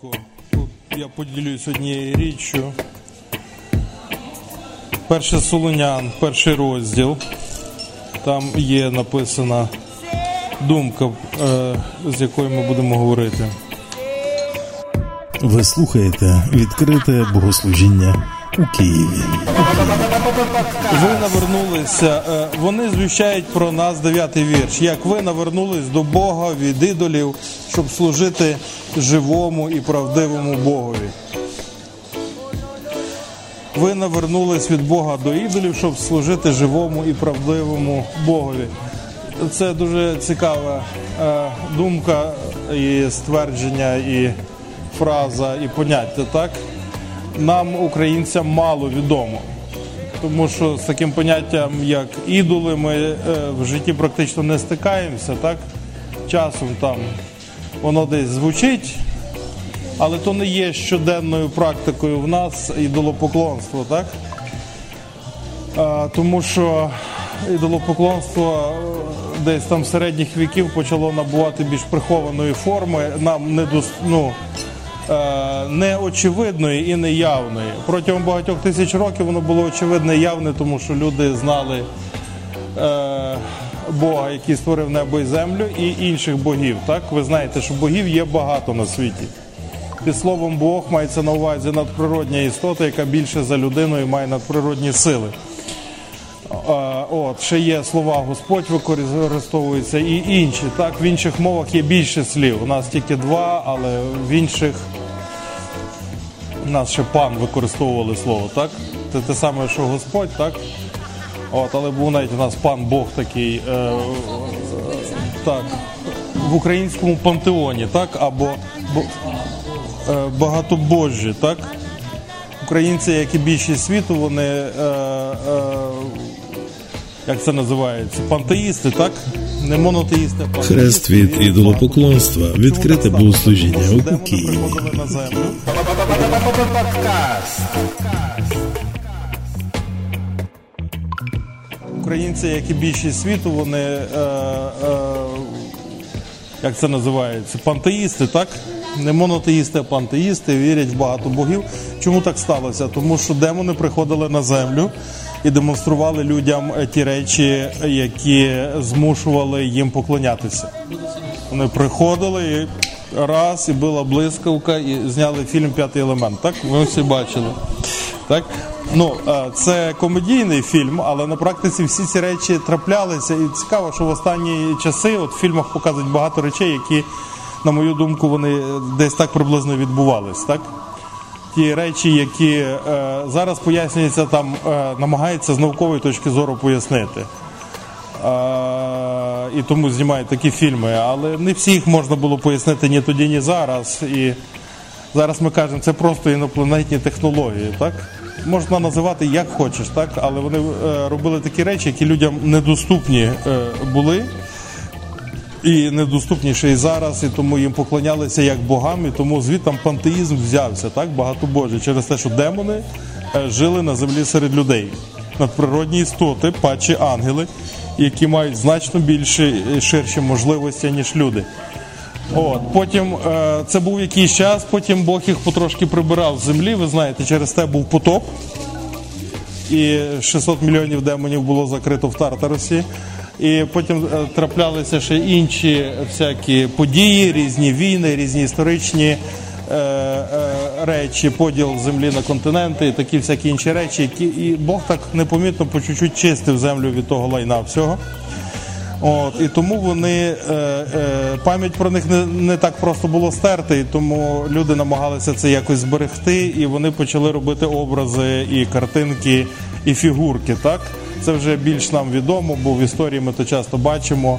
коротко. Я поділюсь однією річчю. Перше Солонян, перший розділ. Там є написана думка, е, з якою ми будемо говорити. Ви слухаєте відкрите богослужіння у Києві. Ви навернулися, е, вони звіщають про нас дев'ятий вірш. Як ви навернулись до Бога від ідолів, щоб служити живому і правдивому Богові. Ви навернулись від Бога до ідолів, щоб служити живому і правдивому Богові. Це дуже цікава е, думка і ствердження, і фраза, і поняття. Так нам, українцям, мало відомо. Тому що з таким поняттям, як ідоли, ми е, в житті практично не стикаємося, так? Часом там воно десь звучить, але то не є щоденною практикою в нас ідолопоклонство, так? Тому що ідолопоклонство е, десь там середніх віків почало набувати більш прихованої форми. Нам не дос, ну, неочевидної і неявної. Протягом багатьох тисяч років воно було очевидне і явне, тому що люди знали е, Бога, який створив небо і землю, і інших богів. Так? Ви знаєте, що богів є багато на світі. Під словом Бог мається на увазі надприродня істота, яка більше за людину і має надприродні сили. От, ще є слова Господь використовуються і інші. Так, в інших мовах є більше слів. У нас тільки два, але в інших у нас ще пан використовували слово, так? Це те саме, що Господь, так? От, але був навіть у нас пан Бог такий. Е, так, в українському пантеоні, так? Або бо, е, багатобожжі, так? Українці, як і більшість світу, вони. Е, е, як це називається? Пантеїсти, так? Не монотеїсти, а пантеїсти. Хрест від ідолопоклонства. Відкрите богослужіння у Києві. Українці, як і більшість світу, вони е, е, як це називається? Пантеїсти, так? Не монотеїсти, а пантеїсти, вірять в багато богів. Чому так сталося? Тому що демони приходили на землю і демонстрували людям е, ті речі, які змушували їм поклонятися. Вони приходили і раз, і була блискавка, і зняли фільм П'ятий елемент. Так, ви всі бачили. Так? Ну, е, це комедійний фільм, але на практиці всі ці речі траплялися. І цікаво, що в останні часи от в фільмах показують багато речей, які, на мою думку, вони десь так приблизно відбувались. Так? Ті речі, які е, зараз пояснюються, там е, намагаються з наукової точки зору пояснити. Е, і тому знімають такі фільми. Але не всі їх можна було пояснити ні тоді, ні зараз. І зараз ми кажемо, це просто інопланетні технології. Так? Можна називати як хочеш, так? але вони е, робили такі речі, які людям недоступні е, були. І недоступніше і зараз, і тому їм поклонялися як богам, і тому звідтам пантеїзм взявся, так багато Боже, через те, що демони е, жили на землі серед людей. Надприродні істоти, пачі ангели, які мають значно більше і ширші можливості, ніж люди. От, потім е, це був якийсь час, потім Бог їх потрошки прибирав з землі. Ви знаєте, через те був потоп, і 600 мільйонів демонів було закрито в Тартарусі. І потім е, траплялися ще інші всякі події, різні війни, різні історичні е, е, речі, поділ землі на континенти, і такі всякі інші речі, які і Бог так непомітно по чуть-чуть чистив землю від того лайна всього. От, і тому вони е, е, пам'ять про них не, не так просто було стерти, і тому люди намагалися це якось зберегти, і вони почали робити образи і картинки, і фігурки. Так це вже більш нам відомо, бо в історії ми то часто бачимо.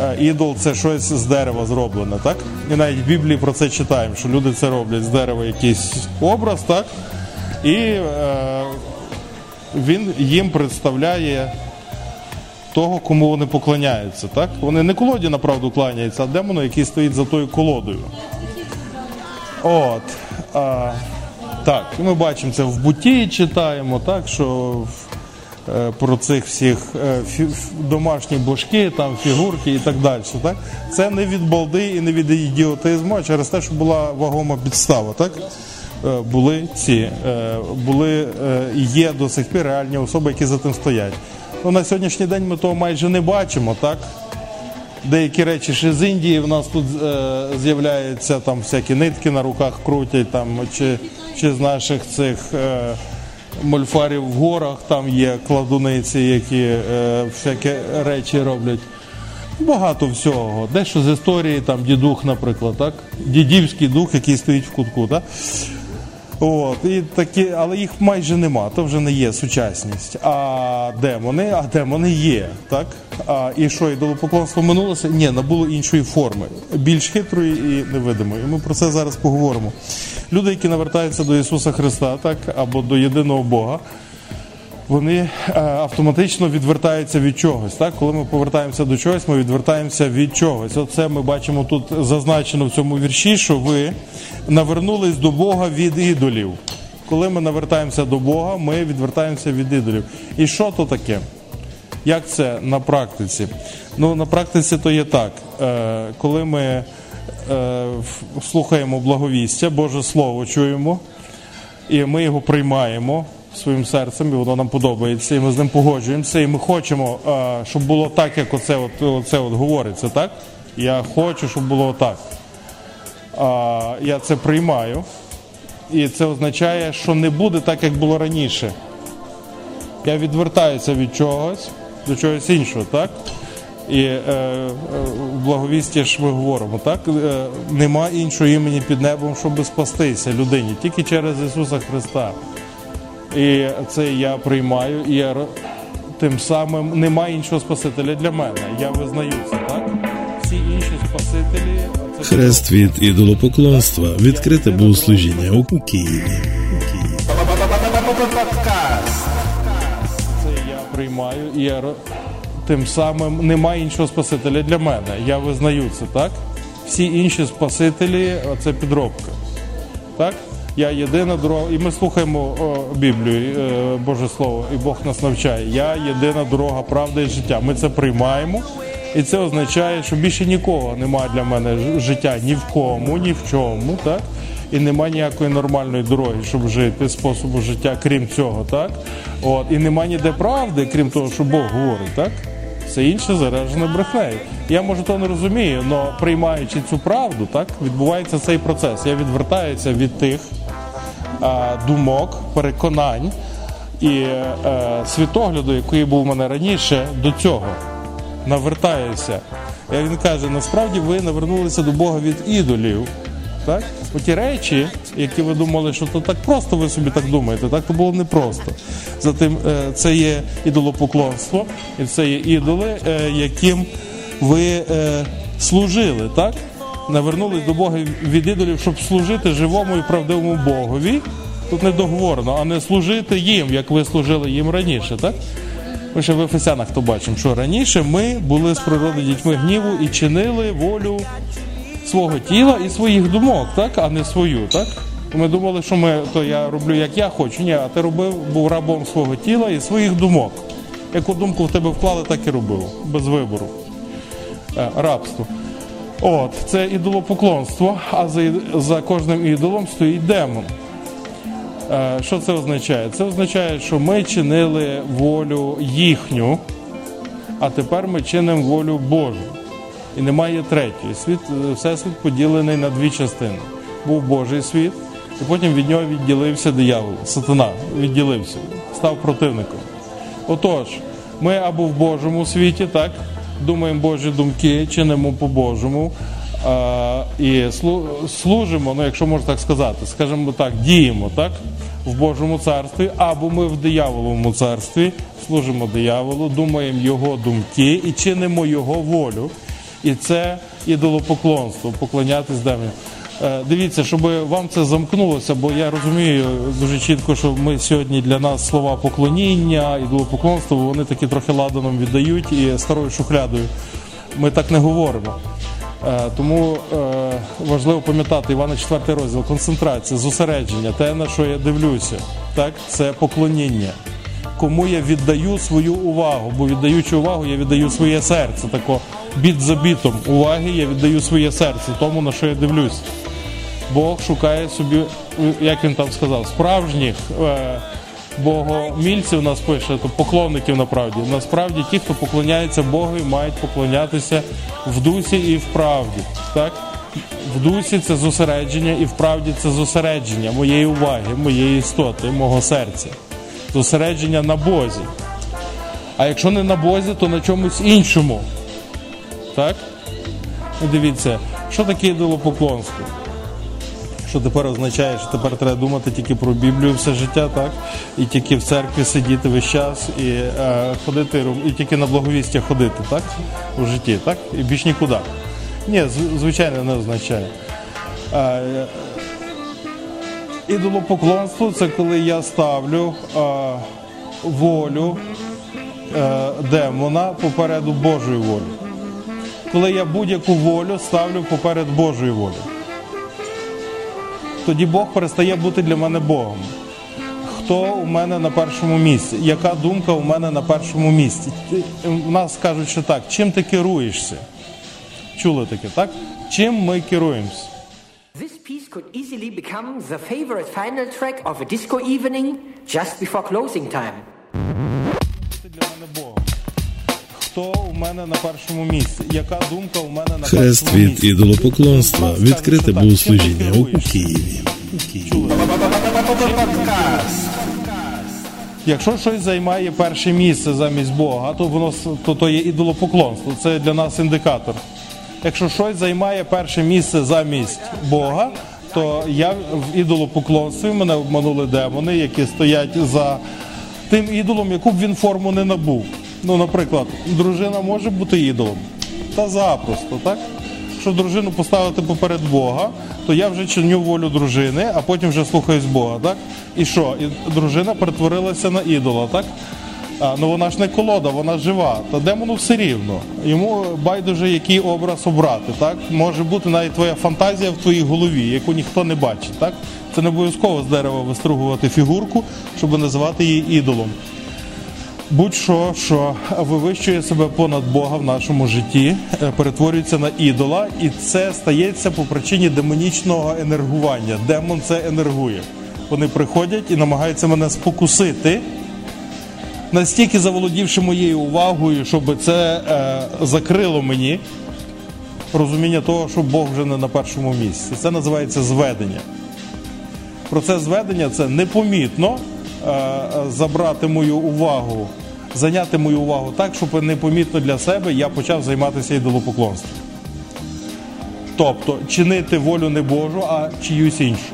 е, Ідол це щось з дерева зроблене, так? І навіть в Біблії про це читаємо, що люди це роблять з дерева якийсь образ, так? І е, він їм представляє того, кому вони поклоняються. Так? Вони не колоді направду кланяються, а демону, який стоїть за тою колодою. От. А, так, і ми бачимо це в буті, читаємо, так, що е, про цих всіх е, домашні божки, там фігурки і так далі. Так? Це не від балди і не від ідіотизму, а через те, що була вагома підстава. Так? Е, Були ці, е, були е, і є до сих пір реальні особи, які за тим стоять. Ну, на сьогоднішній день ми того майже не бачимо, так? Деякі речі ще з Індії в нас тут е, з'являються там всякі нитки на руках крутять, там, чи, чи з наших цих е, мольфарів в горах там є кладуниці, які е, всякі речі роблять. Багато всього. Дещо з історії, там дідух, наприклад, так? Дідівський дух, який стоїть в кутку. Так? От, і такі, але їх майже нема, то вже не є сучасність. А демони, а демони є, так? А, і що, ідолопоклонство минулося? Ні, набуло іншої форми, більш хитрої і невидимої. І ми про це зараз поговоримо. Люди, які навертаються до Ісуса Христа, так, або до єдиного Бога, вони е, автоматично відвертаються від чогось. Так? Коли ми повертаємося до чогось, ми відвертаємося від чогось. Оце ми бачимо тут зазначено в цьому вірші, що ви навернулись до Бога від ідолів. Коли ми навертаємося до Бога, ми відвертаємося від ідолів. І що то таке? Як це на практиці? Ну, на практиці то є так. Е, коли ми е, слухаємо благовістя, Боже Слово чуємо, і ми його приймаємо своїм серцем, і воно нам подобається, і ми з ним погоджуємося, і ми хочемо, е, щоб було так, як оце от, оце от говориться, так? Я хочу, щоб було так. Я це приймаю, і це означає, що не буде так, як було раніше. Я відвертаюся від чогось до чогось іншого, так? І е, е, в благовісті ж ми говоримо, так? Е, нема іншого імені під небом, щоб спастися людині, тільки через Ісуса Христа. І це я приймаю, і я тим самим немає іншого Спасителя для мене. Я визнаю це, так? Всі інші Спасителі це Хрест від ідолопоклонства. Відкрите богослужіння у Києві. Це я приймаю, і я тим самим немає іншого Спасителя для мене. Я визнаю це, так? Всі інші Спасителі це підробка. Так? Я єдина дорога, і ми слухаємо о, Біблію, е, Боже Слово, і Бог нас навчає. Я єдина дорога, правда і життя. Ми це приймаємо, і це означає, що більше нікого немає для мене життя ні в кому, ні в чому, так? І немає ніякої нормальної дороги, щоб жити, способу життя, крім цього, так? От, і немає ніде правди, крім того, що Бог говорить, так? Все інше заражене брехнею. Я може то не розумію, але приймаючи цю правду, так відбувається цей процес. Я відвертаюся від тих думок, переконань і е, світогляду, який був у мене раніше, до цього навертаюся. Як він каже, насправді ви навернулися до Бога від ідолів. Так? Оті речі, які ви думали, що то так просто ви собі так думаєте, так то було непросто. Затим е, це є ідолопоклонство, і це є ідоли, е, яким ви е, служили, так? Навернулись до Бога від ідолів, щоб служити живому і правдивому Богові. Тут не договорено, а не служити їм, як ви служили їм раніше, так? Ми ще в Ефесянах то бачимо, що раніше ми були з природи дітьми гніву і чинили волю свого тіла і своїх думок, так, а не свою, так? Ми думали, що ми, то я роблю як я хочу. Ні, а ти робив, був рабом свого тіла і своїх думок. Яку думку в тебе вклали, так і робив, без вибору. Е, рабство. От, це ідолопоклонство, а за, за кожним ідолом стоїть демон. Е, Що це означає? Це означає, що ми чинили волю їхню, а тепер ми чинимо волю Божу. І немає третьої. Світ, е, всесвіт поділений на дві частини. Був Божий світ, і потім від нього відділився диявол, сатана відділився, став противником. Отож, ми або в Божому світі, так, думаємо Божі думки, чинимо по-божому і слу- служимо, ну якщо можна так сказати, скажімо так, діємо так, в Божому царстві, або ми в дияволовому царстві, служимо дияволу, думаємо його думки і чинимо його волю. І це ідолопоклонство, поклонятись демонам. Е, Дивіться, щоб вам це замкнулося, бо я розумію дуже чітко, що ми сьогодні для нас слова поклоніння, ідолопоклонство, вони такі трохи ладаном віддають і старою шухлядою. Ми так не говоримо. Е, Тому е, важливо пам'ятати Івана 4 розділ, концентрація, зосередження, те, на що я дивлюся, так, це поклоніння. кому я віддаю свою увагу. Бо віддаючи увагу, я віддаю своє серце. Тако біт за бітом уваги я віддаю своє серце, тому на що я дивлюсь. Бог шукає собі, як він там сказав, справжніх е, богомільців нас пише, то поклонників направді. Насправді ті, хто поклоняється Богу, мають поклонятися в дусі і в правді. Так? В дусі це зосередження, і в правді це зосередження моєї уваги, моєї істоти, мого серця. Зосередження на Бозі. А якщо не на Бозі, то на чомусь іншому. Так? Дивіться, що таке ідолопоклонство? Що тепер означає, що тепер треба думати тільки про Біблію все життя, так? І тільки в церкві сидіти весь час, і е, ходити, і тільки на благовістя ходити, так? У житті, так? І більш нікуди. Ні, звичайно, не означає. Е, ідолопоклонство це коли я ставлю е, волю е, демона попереду Божої волі. Коли я будь-яку волю ставлю поперед Божої волі. Тоді Бог перестає бути для мене Богом. Хто у мене на першому місці? Яка думка у мене на першому місці? У нас кажуть, що так, чим ти керуєшся? Чули таке, так? Чим ми керуємося? This piece could easily become the favorite final track of a disco evening just before closing time. Для мене Богом. Хто у мене на першому місці? Яка думка у мене на Хрест від ідолопоклонства. Відкрите богослужіння у? Києві. Якщо щось займає перше місце замість Бога, то воно то, то є ідолопоклонство. Це для нас індикатор. Якщо щось займає перше місце замість Бога, то я в ідолопоклонстві мене обманули демони, які стоять за тим ідолом, яку б він форму не набув. Ну, наприклад, дружина може бути ідолом. Та запросто, так? Якщо дружину поставити поперед Бога, то я вже чиню волю дружини, а потім вже слухаюсь Бога, так? І що? І дружина перетворилася на ідола, так? А, ну вона ж не колода, вона жива. Та демону все рівно. Йому байдуже який образ обрати. Так? Може бути навіть твоя фантазія в твоїй голові, яку ніхто не бачить. Так? Це не обов'язково з дерева вистругувати фігурку, щоб називати її ідолом. Будь-що, що вивищує себе понад Бога в нашому житті, е, перетворюється на ідола, і це стається по причині демонічного енергування. Демон це енергує. Вони приходять і намагаються мене спокусити, настільки заволодівши моєю увагою, щоб це е, закрило мені розуміння того, що Бог вже не на першому місці. Це називається зведення. Процес зведення це непомітно е, е, забрати мою увагу, зайняти мою увагу так, щоб непомітно для себе я почав займатися ідолопоклонством. Тобто чинити волю не Божу, а чиюсь іншу.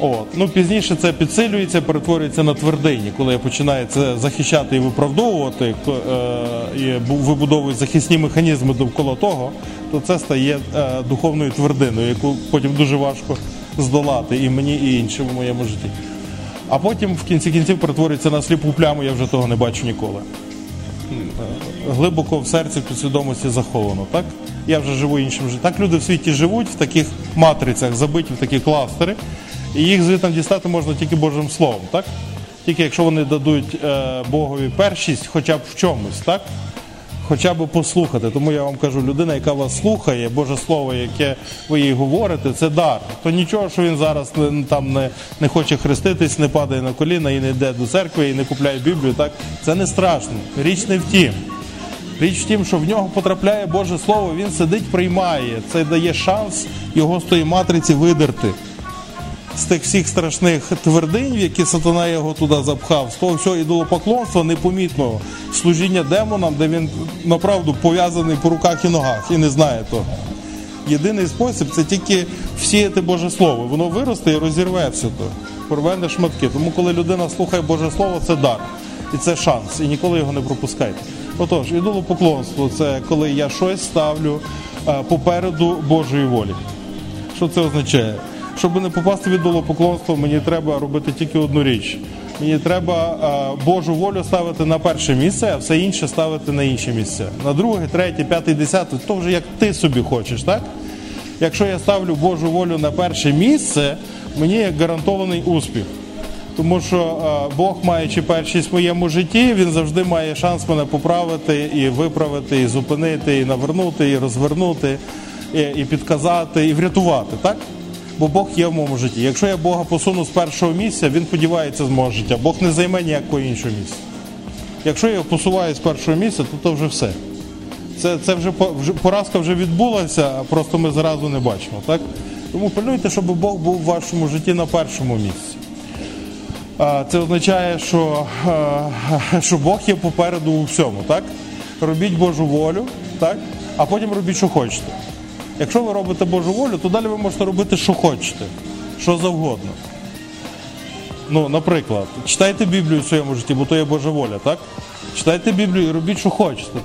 От. Ну, пізніше це підсилюється, перетворюється на твердині, коли я починаю це захищати і виправдовувати, е, і вибудовую захисні механізми довкола того, то це стає е, духовною твердиною, яку потім дуже важко здолати і мені, і іншим у моєму житті. А потім в кінці кінців перетворюється на сліпу пляму, я вже того не бачу ніколи. Глибоко в серці, підсвідомості заховано, так? Я вже живу іншим життям. Так люди в світі живуть в таких матрицях, забиті в такі кластери, і їх звідти дістати можна тільки Божим Словом, так? Тільки якщо вони дадуть е, Богові першість хоча б в чомусь, так? Хоча б послухати. Тому я вам кажу, людина, яка вас слухає, Боже Слово, яке ви їй говорите, це дар. То нічого, що він зараз там не, не хоче хреститись, не падає на коліна і не йде до церкви, і не купляє Біблію, так? Це не страшно. Річ не в тім. Річ в тім, що в нього потрапляє Боже Слово, він сидить, приймає. Це дає шанс його з тої матриці видерти. З тих всіх страшних твердинь, в які сатана його туди запхав, з того всього ідолопоклонства непомітного служіння демонам, де він направду пов'язаний по руках і ногах і не знає того. Єдиний спосіб це тільки всіяти Боже Слово. Воно виросте і розірве все то, порве на шматки. Тому, коли людина слухає Боже Слово, це дар. І це шанс. І ніколи його не пропускайте. Отож, ідолопоклонство це коли я щось ставлю е, попереду Божої волі. Що це означає? Щоб не попасти в ідолопоклонство, мені треба робити тільки одну річ. Мені треба е, Божу волю ставити на перше місце, а все інше ставити на інші місця. На друге, третє, п'яте, десяте, то вже як ти собі хочеш, так? Якщо я ставлю Божу волю на перше місце, мені є гарантований успіх. Тому що е, Бог, маючи першість в моєму житті, він завжди має шанс мене поправити і виправити, і зупинити, і навернути, і розвернути, і підказати, і врятувати, так? Бо Бог є в моєму житті. Якщо я Бога посуну з першого місця, він подівається з мого життя. Бог не займе ніякого іншого місця. Якщо я його посуваю з першого місця, то то вже все. Це, це вже, поразка вже відбулася, а просто ми зразу не бачимо. Так? Тому пильнуйте, щоб Бог був в вашому житті на першому місці. Це означає, що, що Бог є попереду у всьому. Так? Робіть Божу волю, так? а потім робіть, що хочете. Якщо ви робите Божу волю, то далі ви можете робити, що хочете, що завгодно. Ну, наприклад, читайте Біблію в своєму житті, бо то є Божа воля, так? Читайте Біблію і робіть, що хочете.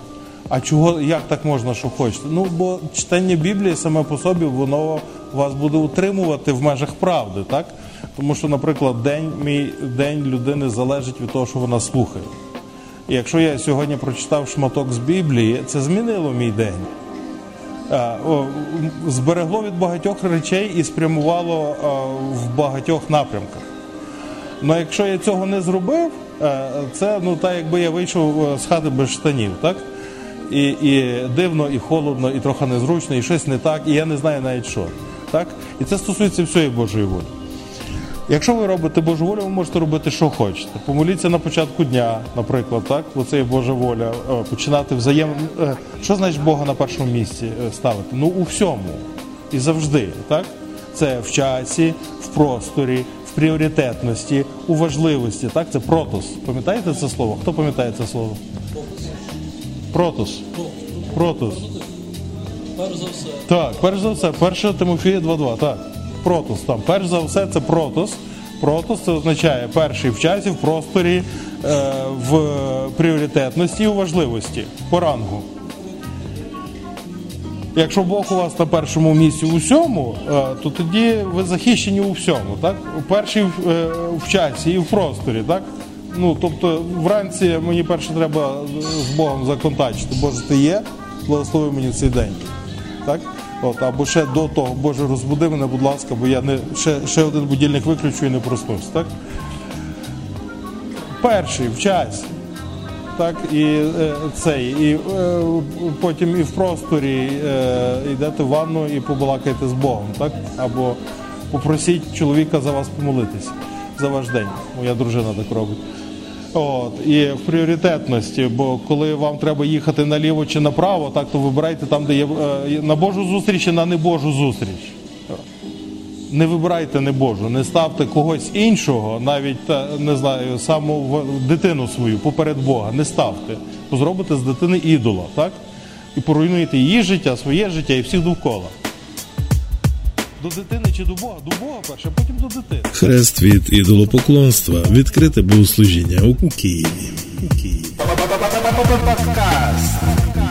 А чого, як так можна, що хочете? Ну, бо читання Біблії саме по собі, воно вас буде утримувати в межах правди, так? Тому що, наприклад, день, мій день людини залежить від того, що вона слухає. І якщо я сьогодні прочитав шматок з Біблії, це змінило мій день. Е, зберегло від багатьох речей і спрямувало е, в багатьох напрямках. Ну якщо я цього не зробив, е, це ну так якби я вийшов з хати без штанів, так? І, і дивно, і холодно, і трохи незручно, і щось не так, і я не знаю навіть що. Так? І це стосується всієї Божої волі. Якщо ви робите Божу волю, ви можете робити, що хочете. Помоліться на початку дня, наприклад, так, бо це є Божа воля. Е, Починати взаєм. е, Що значить Бога на першому місці е, ставити? Ну у всьому і завжди, так? Це в часі, в просторі, в пріоритетності, у важливості. Так, це протос. Пам'ятаєте це слово? Хто пам'ятає це слово? Протос. Протос. Перш за все, Так, перш за все, 1 Тимофія 2.2, так. Протос там. Перш за все, це протос. Протос це означає перший в часі, в просторі, е, в пріоритетності і у важливості, по рангу. Якщо Бог у вас на першому місці у всьому, е, то тоді ви захищені у всьому, так? У перший е, в часі і в просторі, так? Ну, тобто, вранці мені перше треба з Богом законтачити. Боже, ти є, благослови мені цей день. Так? От, або ще до того, Боже, розбуди мене, будь ласка, бо я не ще, ще один будильник виключу і не проснусь. Так? Перший в часі. Так, і е, цей, і е, потім і в просторі е, йдете в ванну і побалакаєте з Богом, так? Або попросіть чоловіка за вас помолитися за ваш день. Моя дружина так робить. От, і в пріоритетності, бо коли вам треба їхати наліво чи направо, так то вибирайте там, де є е, на Божу зустріч і на небожу зустріч. Не вибирайте небожу, не ставте когось іншого, навіть не знаю, саму дитину свою поперед Бога. Не ставте. Бо зробите з дитини ідола, так? І поруйнуєте її життя, своє життя і всіх довкола. До дитини чи до Бога? До Бога перше, а потім до дитини. Хрест від ідолопоклонства. Відкрите богослужіння у Києві. У Києві.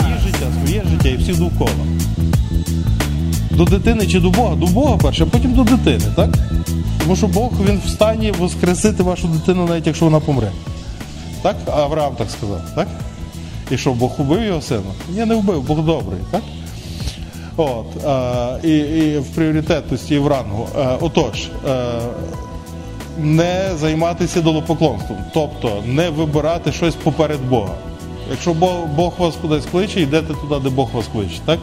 Її життя, своє життя і всіх довкола. До дитини чи до Бога? До Бога перше, а потім до дитини, так? Тому що Бог він в стані воскресити вашу дитину, навіть якщо вона помре. Так? Авраам так сказав, так? І що, Бог убив його сина? Ні, не вбив, Бог добрий, так? От, е, і, і в пріоритетності, і в рангу. Е, отож, е, не займатися долопоклонством, тобто не вибирати щось поперед Бога. Якщо Бог, Бог вас кудись кличе, йдете туди, де Бог вас кличе. Так?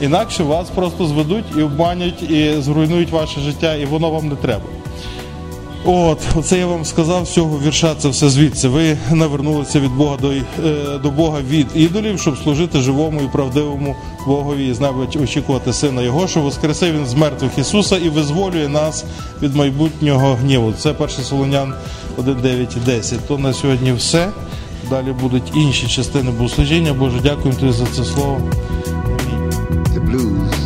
Інакше вас просто зведуть і обманять, і зруйнують ваше життя, і воно вам не треба. От, оце я вам сказав з цього вірша, це все звідси. Ви навернулися від Бога до, е, до Бога від ідолів, щоб служити живому і правдивому Богові і з неба очікувати Сина Його, що воскресив Він з мертвих Ісуса і визволює нас від майбутнього гніву. Це 1 Солонян 1, 9 і 10. То на сьогодні все. Далі будуть інші частини богослужіння. Боже, дякуємо тобі за це слово. The blues.